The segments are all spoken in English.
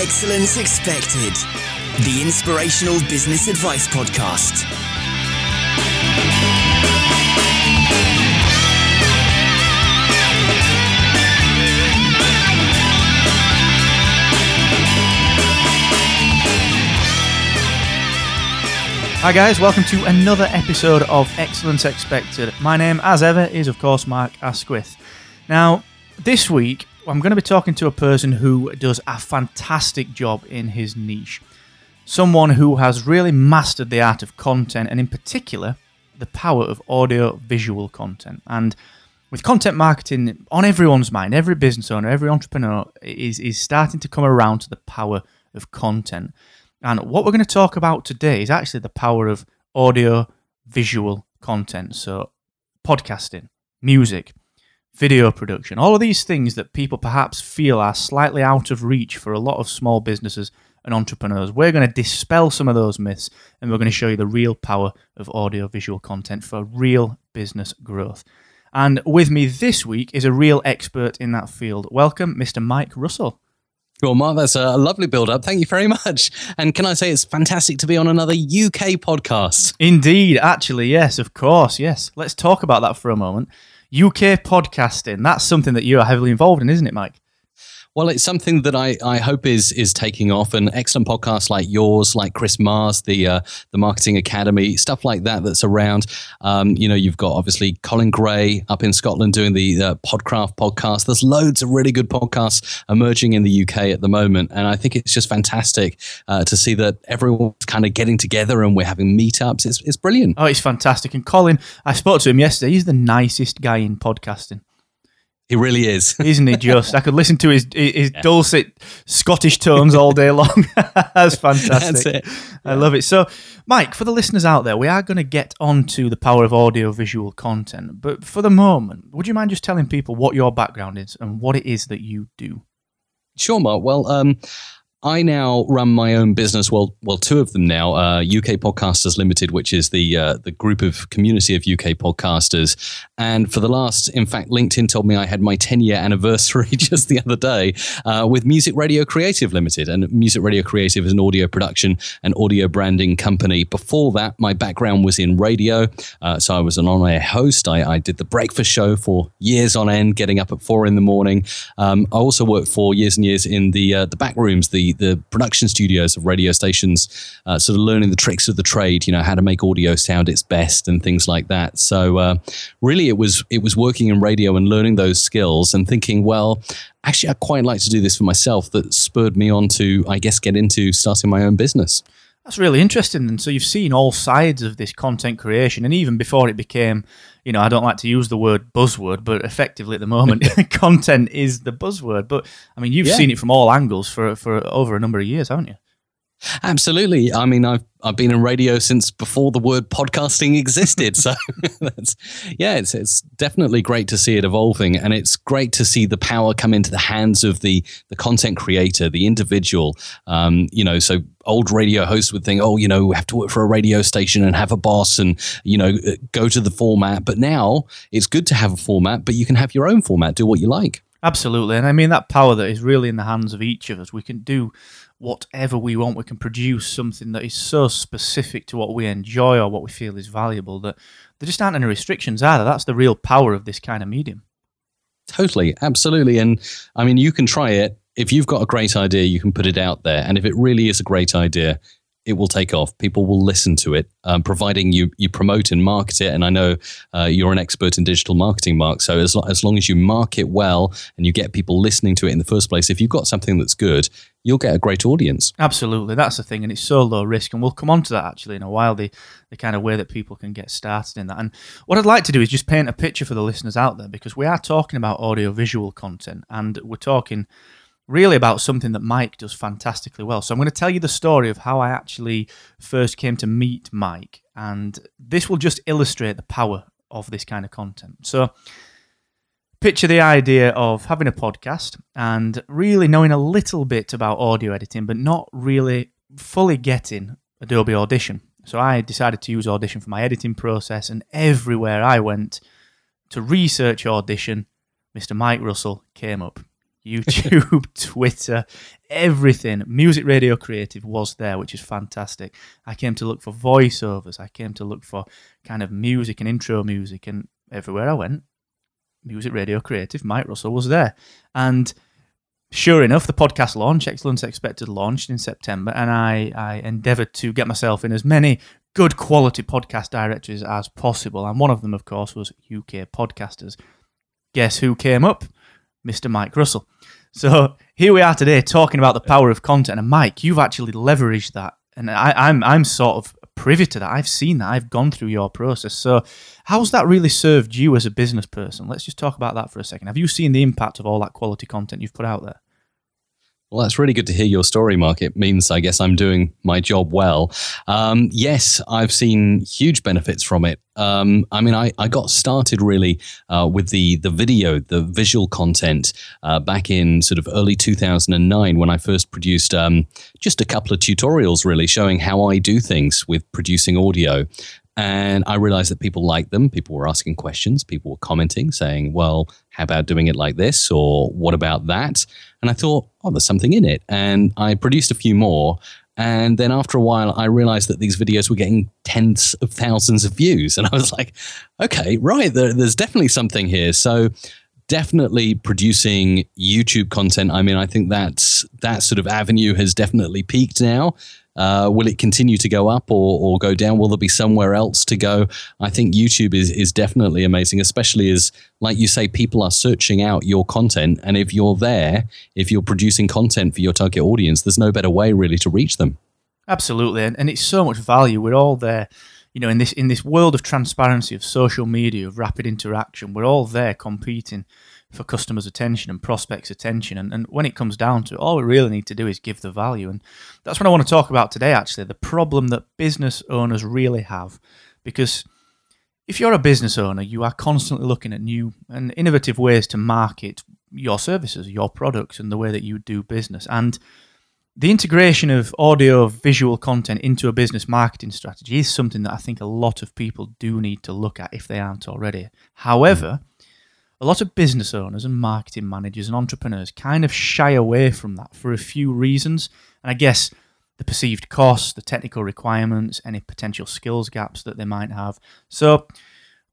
Excellence Expected, the inspirational business advice podcast. Hi, guys, welcome to another episode of Excellence Expected. My name, as ever, is of course Mark Asquith. Now, this week, I'm going to be talking to a person who does a fantastic job in his niche. Someone who has really mastered the art of content, and in particular, the power of audio visual content. And with content marketing on everyone's mind, every business owner, every entrepreneur is, is starting to come around to the power of content. And what we're going to talk about today is actually the power of audio visual content. So, podcasting, music, video production, all of these things that people perhaps feel are slightly out of reach for a lot of small businesses and entrepreneurs. We're going to dispel some of those myths and we're going to show you the real power of audio visual content for real business growth. And with me this week is a real expert in that field. Welcome, Mr. Mike Russell. Well, Mark, that's a lovely build up. Thank you very much. And can I say it's fantastic to be on another UK podcast? Indeed, actually, yes, of course, yes. Let's talk about that for a moment. UK podcasting, that's something that you are heavily involved in, isn't it, Mike? Well, it's something that I, I hope is is taking off, and excellent podcasts like yours, like Chris Mars, the uh, the Marketing Academy, stuff like that that's around. Um, you know, you've got obviously Colin Gray up in Scotland doing the uh, Podcraft podcast. There's loads of really good podcasts emerging in the UK at the moment, and I think it's just fantastic uh, to see that everyone's kind of getting together and we're having meetups. It's it's brilliant. Oh, it's fantastic. And Colin, I spoke to him yesterday. He's the nicest guy in podcasting. He really is, isn't he? Just I could listen to his his yeah. dulcet Scottish tones all day long. That's fantastic. That's it. I love it. So, Mike, for the listeners out there, we are going to get onto the power of audio visual content. But for the moment, would you mind just telling people what your background is and what it is that you do? Sure, Mark. Well, um, I now run my own business. Well, well, two of them now. Uh, UK Podcasters Limited, which is the uh, the group of community of UK podcasters. And for the last, in fact, LinkedIn told me I had my 10 year anniversary just the other day uh, with Music Radio Creative Limited. And Music Radio Creative is an audio production and audio branding company. Before that, my background was in radio, uh, so I was an on air host. I, I, did the breakfast show for years on end, getting up at four in the morning. Um, I also worked for years and years in the uh, the back rooms, the the production studios of radio stations, uh, sort of learning the tricks of the trade. You know how to make audio sound its best and things like that. So uh, really, it was it was working in radio and learning those skills and thinking, well, actually, I'd quite like to do this for myself. That spurred me on to, I guess, get into starting my own business. That's really interesting. And so you've seen all sides of this content creation, and even before it became, you know, I don't like to use the word buzzword, but effectively at the moment, content is the buzzword. But I mean, you've yeah. seen it from all angles for for over a number of years, haven't you? Absolutely. I mean, I've I've been in radio since before the word podcasting existed. So that's yeah, it's it's definitely great to see it evolving, and it's great to see the power come into the hands of the the content creator, the individual. Um, you know, so old radio hosts would think, oh, you know, we have to work for a radio station and have a boss, and you know, uh, go to the format. But now it's good to have a format, but you can have your own format, do what you like. Absolutely, and I mean that power that is really in the hands of each of us. We can do whatever we want. We can produce something that is so specific to what we enjoy or what we feel is valuable that there just aren't any restrictions either. That's the real power of this kind of medium. Totally, absolutely. And I mean, you can try it. If you've got a great idea, you can put it out there. And if it really is a great idea, it will take off. People will listen to it, um, providing you you promote and market it. And I know uh, you're an expert in digital marketing, Mark. So as lo- as long as you market well and you get people listening to it in the first place, if you've got something that's good, you'll get a great audience. Absolutely, that's the thing, and it's so low risk. And we'll come on to that actually in a while. The the kind of way that people can get started in that. And what I'd like to do is just paint a picture for the listeners out there because we are talking about audio visual content, and we're talking really about something that Mike does fantastically well. So I'm going to tell you the story of how I actually first came to meet Mike, and this will just illustrate the power of this kind of content. So picture the idea of having a podcast and really knowing a little bit about audio editing, but not really fully getting Adobe Audition. So I decided to use Audition for my editing process, and everywhere I went to research Audition, Mr. Mike Russell came up YouTube, Twitter, everything. Music Radio Creative was there, which is fantastic. I came to look for voiceovers. I came to look for kind of music and intro music, and everywhere I went, Music Radio Creative, Mike Russell was there. And sure enough, the podcast launch, Excellence Expected, launched in September, and I, I endeavoured to get myself in as many good quality podcast directories as possible. And one of them, of course, was UK Podcasters. Guess who came up? Mr. Mike Russell. So here we are today talking about the power of content. And Mike, you've actually leveraged that. And I, I'm I'm sort of privy to that. I've seen that. I've gone through your process. So how's that really served you as a business person? Let's just talk about that for a second. Have you seen the impact of all that quality content you've put out there? Well, that's really good to hear your story, Mark. It means I guess I'm doing my job well. Um, yes, I've seen huge benefits from it. Um, I mean, I, I got started really uh, with the the video, the visual content uh, back in sort of early 2009 when I first produced um, just a couple of tutorials, really showing how I do things with producing audio. And I realized that people liked them. People were asking questions. People were commenting, saying, well, how about doing it like this? Or what about that? And I thought, oh, there's something in it. And I produced a few more. And then after a while, I realized that these videos were getting tens of thousands of views. And I was like, okay, right, there, there's definitely something here. So definitely producing YouTube content. I mean, I think that's that sort of avenue has definitely peaked now. Uh, will it continue to go up or, or go down? Will there be somewhere else to go? I think YouTube is, is definitely amazing, especially as, like you say, people are searching out your content. And if you're there, if you're producing content for your target audience, there's no better way really to reach them. Absolutely. And, and it's so much value. We're all there you know in this in this world of transparency of social media of rapid interaction we're all there competing for customers' attention and prospects' attention. And, and when it comes down to it, all we really need to do is give the value. And that's what I want to talk about today, actually the problem that business owners really have. Because if you're a business owner, you are constantly looking at new and innovative ways to market your services, your products, and the way that you do business. And the integration of audio visual content into a business marketing strategy is something that I think a lot of people do need to look at if they aren't already. However, a lot of business owners and marketing managers and entrepreneurs kind of shy away from that for a few reasons. And I guess the perceived costs, the technical requirements, any potential skills gaps that they might have. So,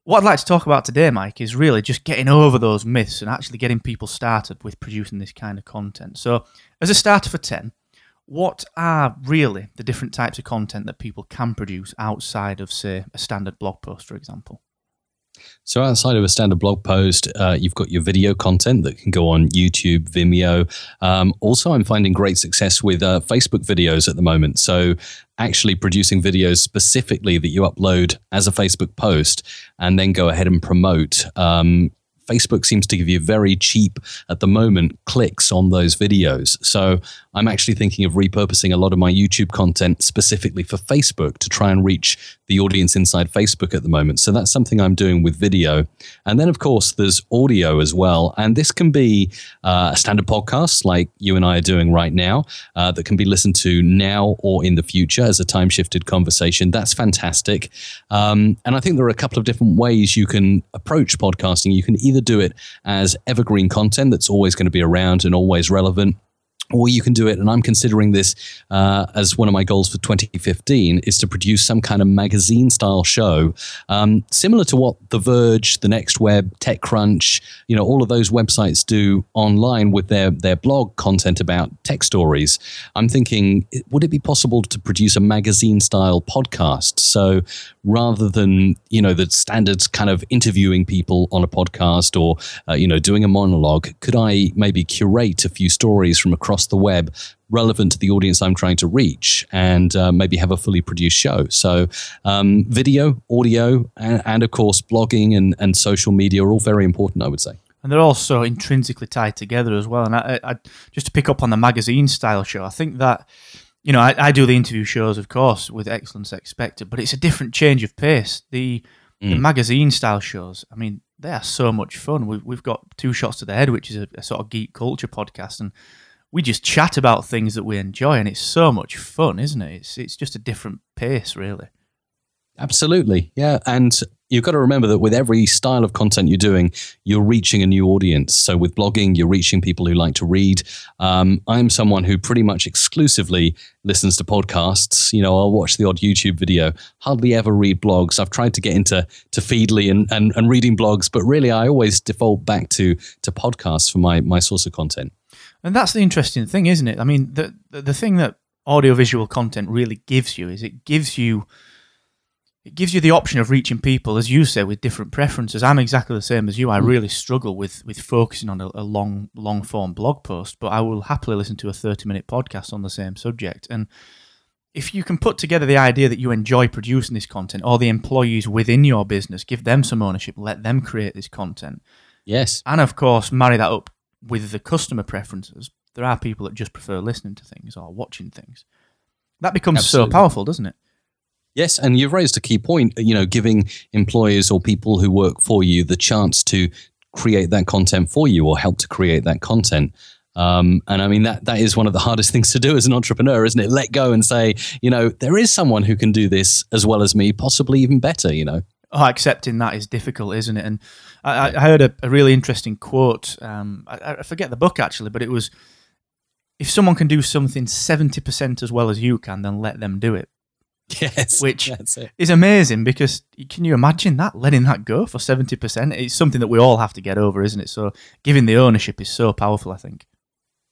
what I'd like to talk about today, Mike, is really just getting over those myths and actually getting people started with producing this kind of content. So, as a starter for 10, what are really the different types of content that people can produce outside of, say, a standard blog post, for example? So outside of a standard blog post, uh, you've got your video content that can go on YouTube, Vimeo. Um, also, I'm finding great success with uh, Facebook videos at the moment. So actually producing videos specifically that you upload as a Facebook post and then go ahead and promote. Um, Facebook seems to give you very cheap at the moment clicks on those videos. So I'm actually thinking of repurposing a lot of my YouTube content specifically for Facebook to try and reach the audience inside Facebook at the moment. So that's something I'm doing with video. And then, of course, there's audio as well. And this can be uh, a standard podcast like you and I are doing right now uh, that can be listened to now or in the future as a time shifted conversation. That's fantastic. Um, and I think there are a couple of different ways you can approach podcasting. You can either do it as evergreen content that's always going to be around and always relevant or you can do it. And i'm considering this uh, as one of my goals for 2015 is to produce some kind of magazine style show um, similar to what the verge the next web techcrunch you know all of those websites do online with their their blog content about tech stories. I'm thinking would it be possible to produce a magazine style podcast? So rather than you know the standards kind of interviewing people on a podcast or uh, you know doing a monologue could i maybe curate a few stories from across across the web relevant to the audience I'm trying to reach and uh, maybe have a fully produced show. So, um, video, audio, and, and, of course, blogging and, and social media are all very important, I would say. And they're also intrinsically tied together as well. And I, I, just to pick up on the magazine style show, I think that, you know, I, I do the interview shows, of course, with Excellence Expected, but it's a different change of pace. The, mm. the magazine style shows, I mean, they are so much fun. We've, we've got Two Shots to the Head, which is a, a sort of geek culture podcast. And we just chat about things that we enjoy, and it's so much fun, isn't it? It's it's just a different pace, really. Absolutely. Yeah. And you've got to remember that with every style of content you're doing, you're reaching a new audience. So with blogging, you're reaching people who like to read. Um, I'm someone who pretty much exclusively listens to podcasts. You know, I'll watch the odd YouTube video, hardly ever read blogs. I've tried to get into to Feedly and, and, and reading blogs, but really I always default back to to podcasts for my, my source of content. And that's the interesting thing, isn't it? I mean, the, the, the thing that audiovisual content really gives you is it gives you – it gives you the option of reaching people, as you say, with different preferences. I'm exactly the same as you. I hmm. really struggle with with focusing on a, a long long form blog post, but I will happily listen to a 30 minute podcast on the same subject. And if you can put together the idea that you enjoy producing this content, or the employees within your business, give them some ownership, let them create this content. Yes. And of course, marry that up with the customer preferences. There are people that just prefer listening to things or watching things. That becomes Absolutely. so powerful, doesn't it? Yes, and you've raised a key point. You know, giving employers or people who work for you the chance to create that content for you or help to create that content. Um, and I mean that that is one of the hardest things to do as an entrepreneur, isn't it? Let go and say, you know, there is someone who can do this as well as me, possibly even better. You know. Oh, accepting that is difficult, isn't it? And I, I heard a, a, really interesting quote. Um, I, I forget the book actually, but it was, if someone can do something seventy percent as well as you can, then let them do it. Yes, which is amazing because can you imagine that letting that go for seventy percent? It's something that we all have to get over, isn't it? So giving the ownership is so powerful. I think.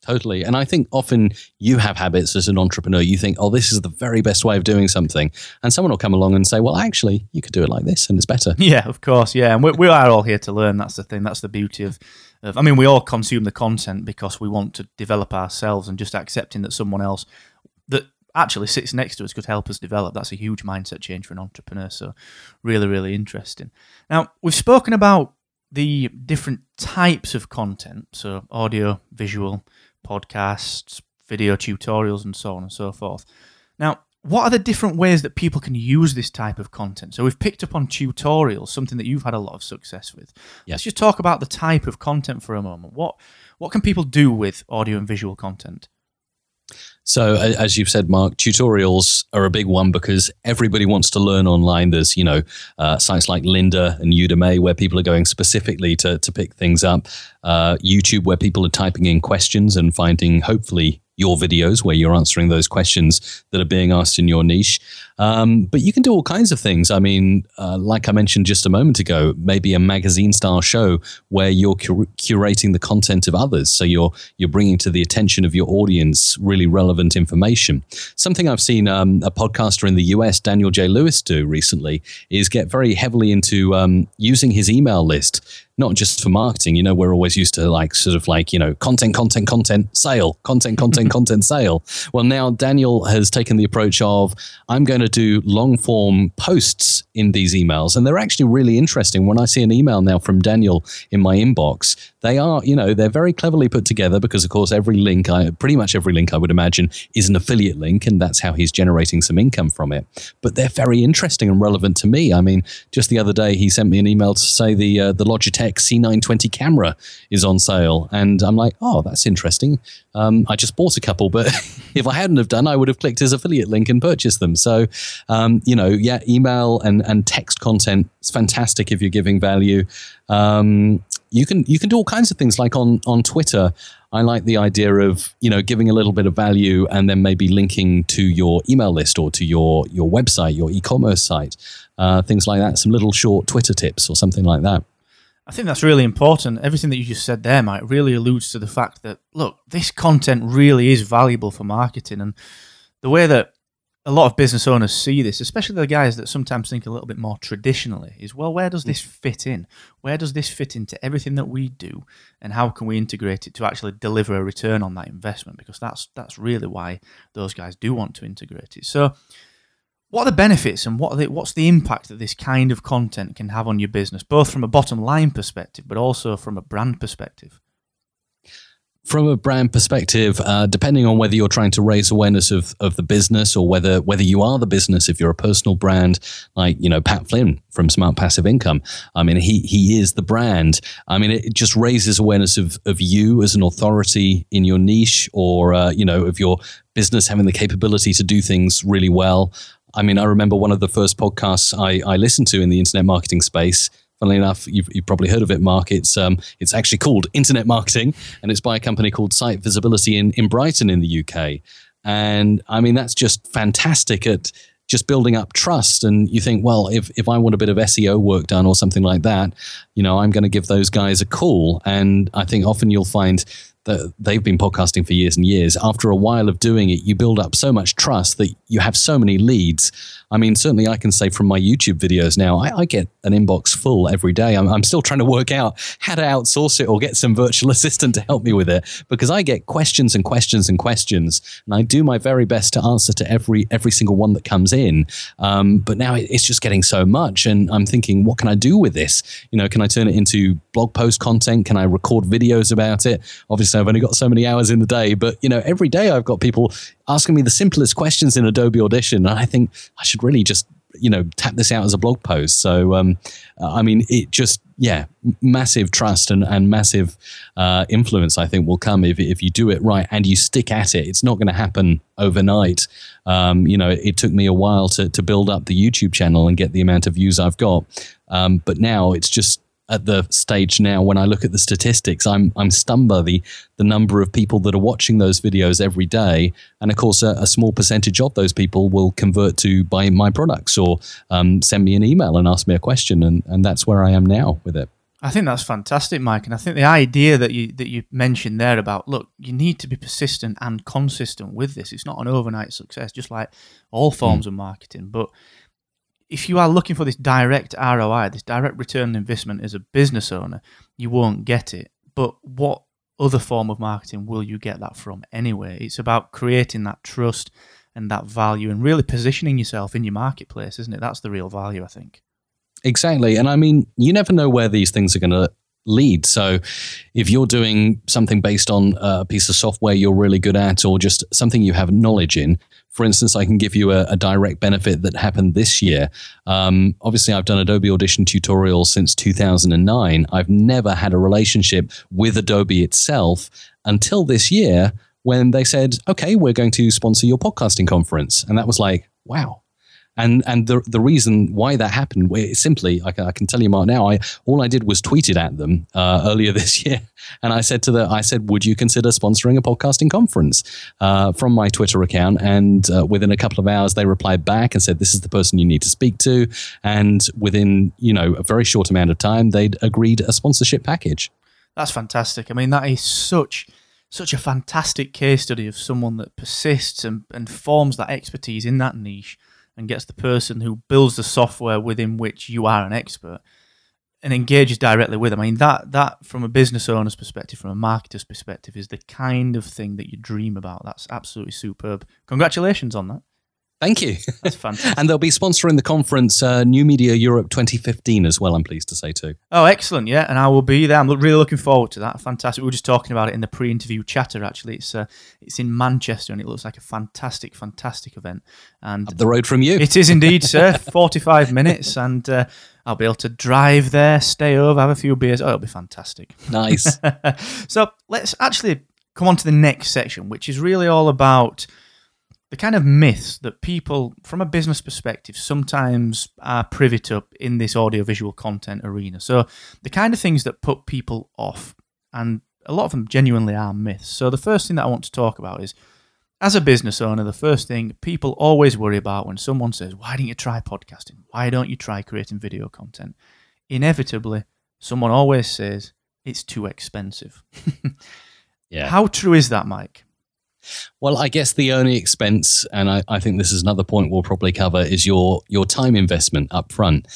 Totally. And I think often you have habits as an entrepreneur. You think, oh, this is the very best way of doing something. And someone will come along and say, well, actually, you could do it like this and it's better. Yeah, of course. Yeah. And we, we are all here to learn. That's the thing. That's the beauty of, of, I mean, we all consume the content because we want to develop ourselves and just accepting that someone else that actually sits next to us could help us develop. That's a huge mindset change for an entrepreneur. So, really, really interesting. Now, we've spoken about the different types of content, so audio, visual, podcasts, video tutorials, and so on and so forth. Now, what are the different ways that people can use this type of content? So we've picked up on tutorials, something that you've had a lot of success with. Yes. Let's just talk about the type of content for a moment. What what can people do with audio and visual content? So, as you've said, Mark, tutorials are a big one because everybody wants to learn online. There's, you know, uh, sites like Lynda and Udemy where people are going specifically to, to pick things up. Uh, YouTube where people are typing in questions and finding, hopefully, your videos where you're answering those questions that are being asked in your niche. Um, but you can do all kinds of things. I mean, uh, like I mentioned just a moment ago, maybe a magazine style show where you're cur- curating the content of others. So you're you're bringing to the attention of your audience really relevant information. Something I've seen um, a podcaster in the US, Daniel J. Lewis, do recently is get very heavily into um, using his email list not just for marketing. You know, we're always used to like sort of like, you know, content, content, content, sale, content, content, content, sale. Well, now Daniel has taken the approach of I'm going to do long form posts in these emails. And they're actually really interesting. When I see an email now from Daniel in my inbox, they are, you know, they're very cleverly put together because, of course, every link, I, pretty much every link I would imagine, is an affiliate link, and that's how he's generating some income from it. But they're very interesting and relevant to me. I mean, just the other day, he sent me an email to say the uh, the Logitech C920 camera is on sale, and I'm like, oh, that's interesting. Um, I just bought a couple, but if I hadn't have done, I would have clicked his affiliate link and purchased them. So, um, you know, yeah, email and and text content. It's fantastic if you're giving value. Um, you can you can do all kinds of things like on on Twitter. I like the idea of you know giving a little bit of value and then maybe linking to your email list or to your your website, your e-commerce site, uh, things like that. Some little short Twitter tips or something like that. I think that's really important. Everything that you just said there, Mike, really alludes to the fact that look, this content really is valuable for marketing, and the way that a lot of business owners see this, especially the guys that sometimes think a little bit more traditionally, is well, where does this fit in? Where does this fit into everything that we do, and how can we integrate it to actually deliver a return on that investment? Because that's that's really why those guys do want to integrate it. So, what are the benefits and what the, what's the impact that this kind of content can have on your business, both from a bottom line perspective, but also from a brand perspective? From a brand perspective, uh, depending on whether you're trying to raise awareness of, of the business or whether whether you are the business, if you're a personal brand like you know Pat Flynn from Smart Passive Income, I mean he he is the brand. I mean it just raises awareness of of you as an authority in your niche, or uh, you know of your business having the capability to do things really well. I mean, I remember one of the first podcasts I, I listened to in the internet marketing space. Funnily enough, you've, you've probably heard of it, Mark. It's um, it's actually called Internet Marketing, and it's by a company called Site Visibility in in Brighton in the UK. And I mean, that's just fantastic at just building up trust. And you think, well, if, if I want a bit of SEO work done or something like that, you know, I'm going to give those guys a call. And I think often you'll find that they've been podcasting for years and years. After a while of doing it, you build up so much trust that you have so many leads. I mean, certainly I can say from my YouTube videos now, I, I get an inbox full every day. I'm, I'm, still trying to work out how to outsource it or get some virtual assistant to help me with it because I get questions and questions and questions, and I do my very best to answer to every every single one that comes in. Um, but now it's just getting so much, and I'm thinking, what can I do with this? You know, can I turn it into blog post content? Can I record videos about it? Obviously, I've only got so many hours in the day, but you know, every day I've got people asking me the simplest questions in Adobe Audition. And I think I should really just, you know, tap this out as a blog post. So, um, I mean, it just, yeah, massive trust and, and massive uh, influence, I think, will come if, if you do it right and you stick at it. It's not going to happen overnight. Um, you know, it took me a while to, to build up the YouTube channel and get the amount of views I've got. Um, but now it's just at the stage now when I look at the statistics, I'm I'm stunned by the the number of people that are watching those videos every day, and of course, a, a small percentage of those people will convert to buy my products or um, send me an email and ask me a question, and and that's where I am now with it. I think that's fantastic, Mike, and I think the idea that you that you mentioned there about look, you need to be persistent and consistent with this. It's not an overnight success, just like all forms mm. of marketing, but if you are looking for this direct ROI, this direct return on investment as a business owner, you won't get it. But what other form of marketing will you get that from anyway? It's about creating that trust and that value and really positioning yourself in your marketplace, isn't it? That's the real value, I think. Exactly. And I mean, you never know where these things are going to lead. So if you're doing something based on uh, a piece of software you're really good at or just something you have knowledge in, for instance, I can give you a, a direct benefit that happened this year. Um, obviously, I've done Adobe Audition tutorials since 2009. I've never had a relationship with Adobe itself until this year when they said, okay, we're going to sponsor your podcasting conference. And that was like, wow, and and the the reason why that happened simply I can, I can tell you Mark now I all I did was tweet it at them uh, earlier this year. And I said to the I said would you consider sponsoring a podcasting conference? Uh, from my Twitter account. And uh, within a couple of hours they replied back and said this is the person you need to speak to. And within you know a very short amount of time they'd agreed a sponsorship package. That's fantastic. I mean that is such such a fantastic case study of someone that persists and, and forms that expertise in that niche and gets the person who builds the software within which you are an expert and engages directly with them. I mean, that that from a business owner's perspective, from a marketer's perspective, is the kind of thing that you dream about. That's absolutely superb. Congratulations on that. Thank you. That's fantastic. and they'll be sponsoring the conference uh, New Media Europe 2015 as well, I'm pleased to say too. Oh, excellent. Yeah, and I will be there. I'm really looking forward to that. Fantastic. We were just talking about it in the pre interview chatter, actually. It's uh, it's in Manchester and it looks like a fantastic, fantastic event. And Up the road from you. It is indeed, sir. 45 minutes and. Uh, I'll be able to drive there, stay over, have a few beers. Oh, it'll be fantastic. Nice. so let's actually come on to the next section, which is really all about the kind of myths that people, from a business perspective, sometimes are privy to in this audiovisual content arena. So, the kind of things that put people off, and a lot of them genuinely are myths. So, the first thing that I want to talk about is as a business owner, the first thing people always worry about when someone says, Why don't you try podcasting? Why don't you try creating video content? Inevitably, someone always says, It's too expensive. yeah. How true is that, Mike? Well, I guess the only expense, and I, I, think this is another point we'll probably cover, is your your time investment up front.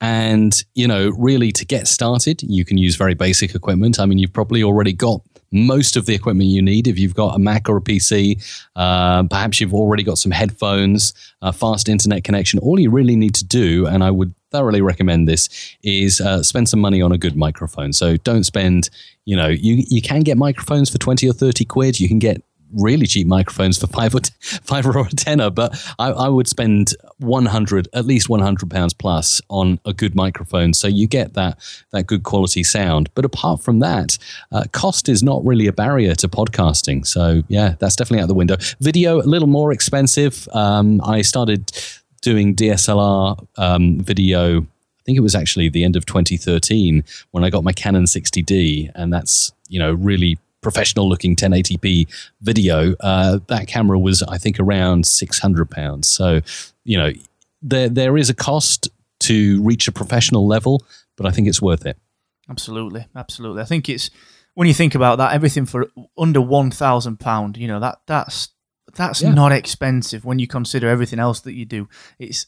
And you know, really, to get started, you can use very basic equipment. I mean, you've probably already got most of the equipment you need if you've got a Mac or a PC. Uh, perhaps you've already got some headphones, a fast internet connection. All you really need to do, and I would thoroughly recommend this, is uh, spend some money on a good microphone. So don't spend, you know, you, you can get microphones for 20 or 30 quid. You can get really cheap microphones for five or t- five or a tenner, but I, I, would spend one hundred, at least one hundred pounds plus on a good microphone, so you get that that good quality sound. But apart from that, uh, cost is not really a barrier to podcasting. So yeah, that's definitely out the window. Video a little more expensive. Um, I started doing DSLR um, video. I think it was actually the end of 2013 when I got my Canon 60D, and that's you know really professional looking 1080p video. Uh, that camera was I think around 600 pounds. So you know there there is a cost to reach a professional level, but I think it's worth it. Absolutely, absolutely. I think it's when you think about that, everything for under one thousand pound, you know that that's that's yeah. not expensive when you consider everything else that you do. It's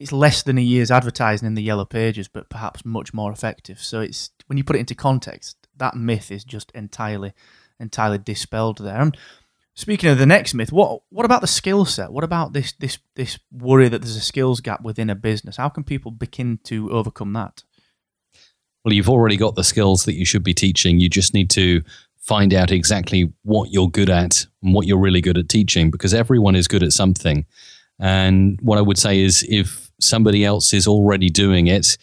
it's less than a year's advertising in the yellow pages, but perhaps much more effective. So it's when you put it into context, that myth is just entirely entirely dispelled there. And speaking of the next myth, what what about the skill set? What about this this this worry that there's a skills gap within a business? How can people begin to overcome that? Well, you've already got the skills that you should be teaching. You just need to find out exactly what you're good at and what you're really good at teaching because everyone is good at something. And what I would say is if somebody else is already doing it,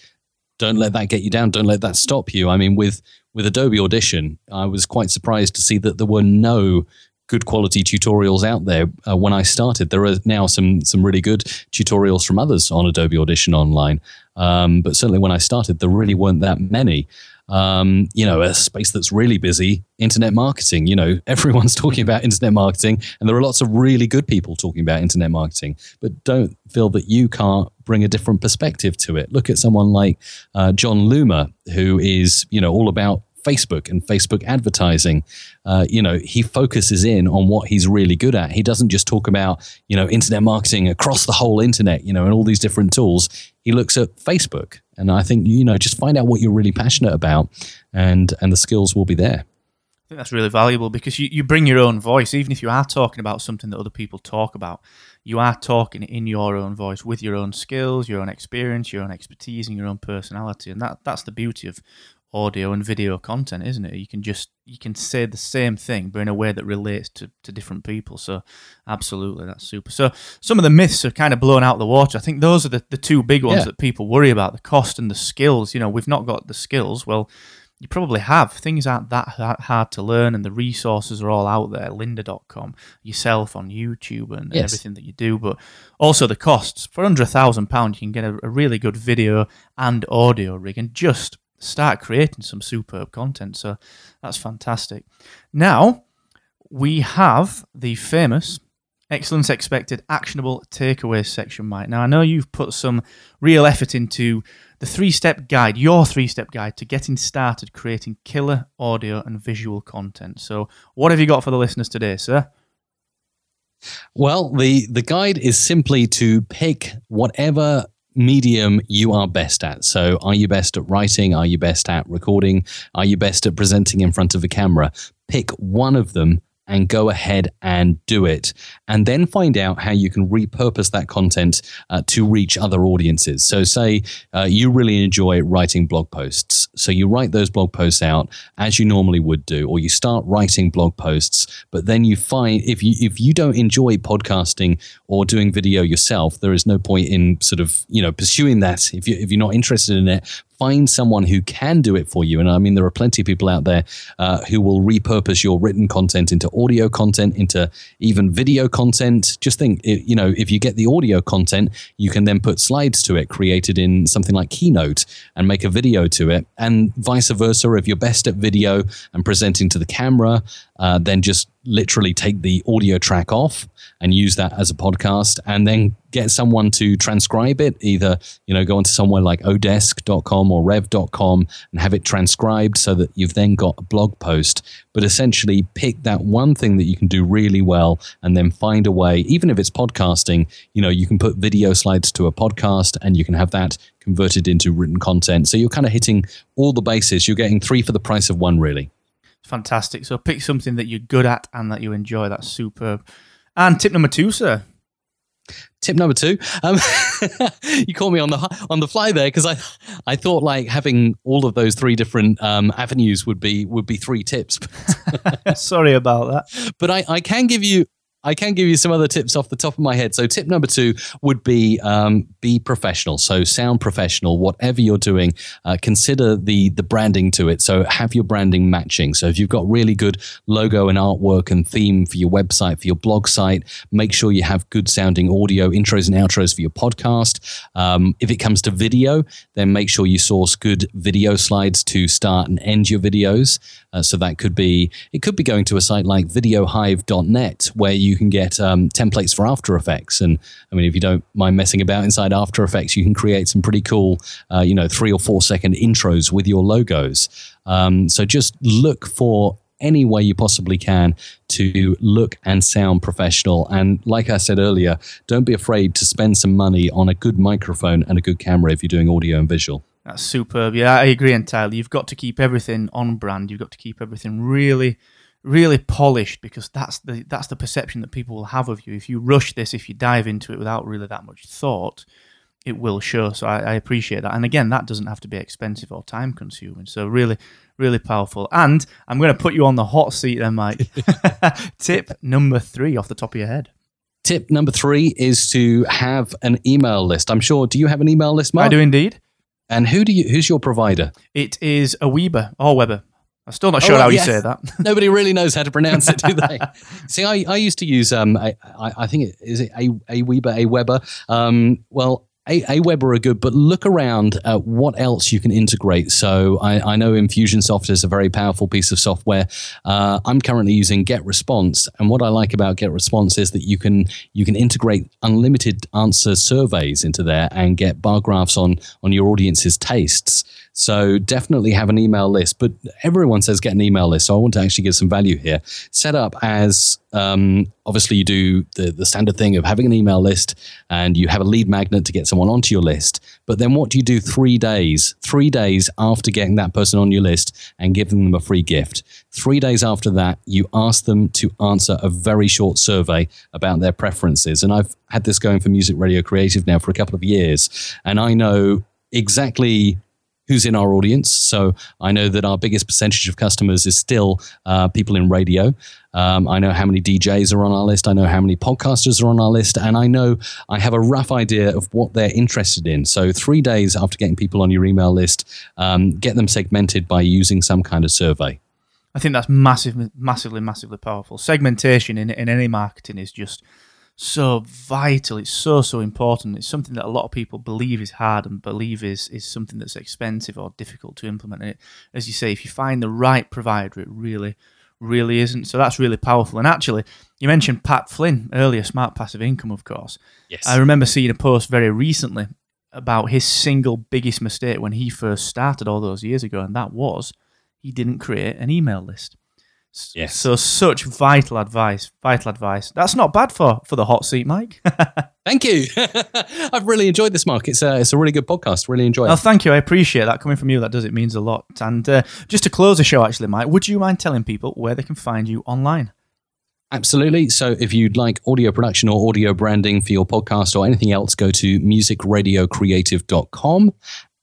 don't let that get you down. Don't let that stop you. I mean, with with Adobe Audition, I was quite surprised to see that there were no good quality tutorials out there uh, when I started. There are now some some really good tutorials from others on Adobe Audition online, um, but certainly when I started, there really weren't that many. Um, you know, a space that's really busy, internet marketing. You know, everyone's talking about internet marketing, and there are lots of really good people talking about internet marketing. But don't feel that you can't bring a different perspective to it. Look at someone like uh, Jon Loomer, who is you know all about Facebook and Facebook advertising. Uh, you know, he focuses in on what he's really good at. He doesn't just talk about, you know, internet marketing across the whole internet, you know, and all these different tools. He looks at Facebook. And I think, you know, just find out what you're really passionate about and and the skills will be there. I think that's really valuable because you, you bring your own voice, even if you are talking about something that other people talk about, you are talking in your own voice with your own skills, your own experience, your own expertise, and your own personality. And that that's the beauty of audio and video content, isn't it? You can just you can say the same thing, but in a way that relates to, to different people. So absolutely, that's super. So some of the myths are kind of blown out the water. I think those are the, the two big ones yeah. that people worry about: the cost and the skills. You know, we've not got the skills. Well, you probably have. Things aren't that hard to learn, and the resources are all out there. Lynda.com, yourself on YouTube, and yes. everything that you do. But also the costs. For under a thousand pound, you can get a, a really good video and audio rig, and just start creating some superb content. So that's fantastic. Now we have the famous excellence expected actionable takeaway section, Mike. Now I know you've put some real effort into the three step guide, your three step guide to getting started creating killer audio and visual content. So what have you got for the listeners today, sir? Well, the, the guide is simply to pick whatever medium you are best at. So, are you best at writing? Are you best at recording? Are you best at presenting in front of a camera? Pick one of them and go ahead and do it. And then find out how you can repurpose that content uh, to reach other audiences. So, say uh, you really enjoy writing blog posts. So, you write those blog posts out as you normally would do, or you start writing blog posts, but then you find if you, if you don't enjoy podcasting or doing video yourself, there is no point in sort of, you know, pursuing that. If, you, if you're not interested in it, find someone who can do it for you. And I mean, there are plenty of people out there uh, who will repurpose your written content into audio content, into even video content. Just think, you know, if you get the audio content, you can then put slides to it created in something like Keynote and make a video to it. And vice versa, if you're best at video and presenting to the camera, uh, then just literally take the audio track off and use that as a podcast and then get someone to transcribe it either you know go onto somewhere like odesk.com or rev.com and have it transcribed so that you've then got a blog post. But essentially pick that one thing that you can do really well and then find a way even if it's podcasting you know you can put video slides to a podcast and you can have that converted into written content. So you're kind of hitting all the bases. You're getting three for the price of one really Fantastic. So pick something that you're good at and that you enjoy. That's superb. And tip number two, sir. Tip number two, um, you caught me on the on the fly there because I I thought like having all of those three different um, avenues would be would be three tips. Sorry about that. But I, I can give you I can give you some other tips off the top of my head. So, tip number two would be um, be professional. So, sound professional. Whatever you're doing, uh, consider the the branding to it. So, have your branding matching. So, if you've got really good logo and artwork and theme for your website, for your blog site, make sure you have good sounding audio intros and outros for your podcast. Um, if it comes to video, then make sure you source good video slides to start and end your videos. Uh, so that could be it could be going to a site like videohive.net where you can get um, templates for After Effects. And I mean, if you don't mind messing about inside After Effects, you can create some pretty cool, uh, you know, three or four second intros with your logos. Um, so just look for any way you possibly can to look and sound professional. And like I said earlier, don't be afraid to spend some money on a good microphone and a good camera if you're doing audio and visual. That's superb. Yeah, I agree entirely. You've got to keep everything on brand. You've got to keep everything really, really polished because that's the that's the perception that people will have of you. If you rush this, if you dive into it without really that much thought, it will show. So I, I appreciate that. And again, that doesn't have to be expensive or time consuming. So really, really powerful. And I'm going to put you on the hot seat then, Mike. Tip number three off the top of your head. Tip number three is to have an email list. I'm sure. Do you have an email list, Mark? I do indeed. And who do you? Who's your provider? It is Aweber or Weber. I'm still not sure Oh, how yes. you say that. Nobody really knows how to pronounce it, do they? See, I, I used to use um, I, I I think it is it a a Weber, a Weber. Um, well. A, a Weber are good, but look around at what else you can integrate. So I, I know Infusionsoft is a very powerful piece of software. Uh, I'm currently using GetResponse, and what I like about GetResponse is that you can you can integrate unlimited answer surveys into there and get bar graphs on on your audience's tastes. So definitely have an email list. But everyone says get an email list. So I want to actually give some value here. Set up as um, obviously you do the, the standard thing of having an email list and you have a lead magnet to get someone onto your list. But then what do you do three days? Three days after getting that person on your list and giving them a free gift. Three days after that, you ask them to answer a very short survey about their preferences. And I've had this going for Music Radio Creative now for a couple of years. And I know exactly who's in our audience. So I know that our biggest percentage of customers is still uh, people in radio. Um, I know how many DJs are on our list. I know how many podcasters are on our list. And I know I have a rough idea of what they're interested in. So, three days after getting people on your email list, um, get them segmented by using some kind of survey. I think that's massive, massively, massively powerful. Segmentation in, in any marketing is just so vital. It's so so important. It's something that a lot of people believe is hard and believe is is something that's expensive or difficult to implement. And it, as you say, if you find the right provider, it really really isn't. So that's really powerful. And actually, you mentioned Pat Flynn earlier, Smart Passive Income, of course. Yes. I remember seeing a post very recently about his single biggest mistake when he first started all those years ago, and that was he didn't create an email list. Yes. So such vital advice, vital advice. That's not bad for for the hot seat, Mike. Thank you. I've really enjoyed this, Mark. It's a, it's a really good podcast. Really enjoyed oh, it. thank you. I appreciate that coming from you. That does it means a lot. And uh, just to close the show, actually, Mike, would you mind telling people where they can find you online? Absolutely. So if you'd like audio production or audio branding for your podcast or anything else, go to musicradiocreative.com.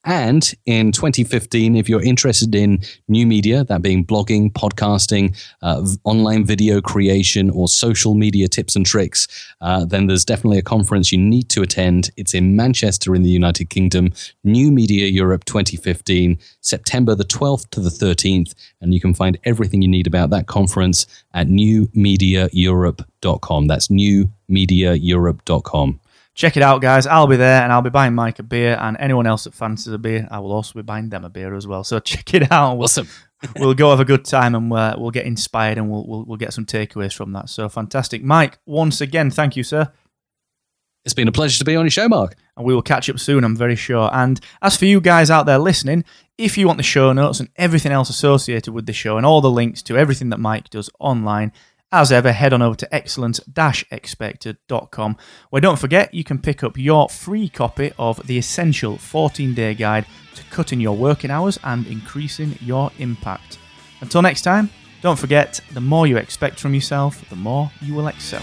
And in 2015, if you're interested in new media, that being blogging, podcasting, uh, online video creation, or social media tips and tricks, uh, then there's definitely a conference you need to attend. It's in Manchester in the United Kingdom, New Media Europe 2015, September the 12th to the 13th. And you can find everything you need about that conference at newmediaeurope.com. That's newmediaeurope.com. Check it out, guys. I'll be there and I'll be buying Mike a beer, and anyone else that fancies a beer, I will also be buying them a beer as well. So check it out. We'll, Awesome. we'll go have a good time and uh, we'll get inspired and we'll, we'll, we'll get some takeaways from that. So fantastic. Mike, once again, thank you, sir. It's been a pleasure to be on your show, Mark. and we will catch up soon, I'm very sure. And as for you guys out there listening, if you want the show notes and everything else associated with the show and all the links to everything that Mike does online, as ever, head on over to excellence-expected.com, where don't forget you can pick up your free copy of the essential 14 day guide to cutting your working hours and increasing your impact. Until next time, don't forget the more you expect from yourself, the more you will excel.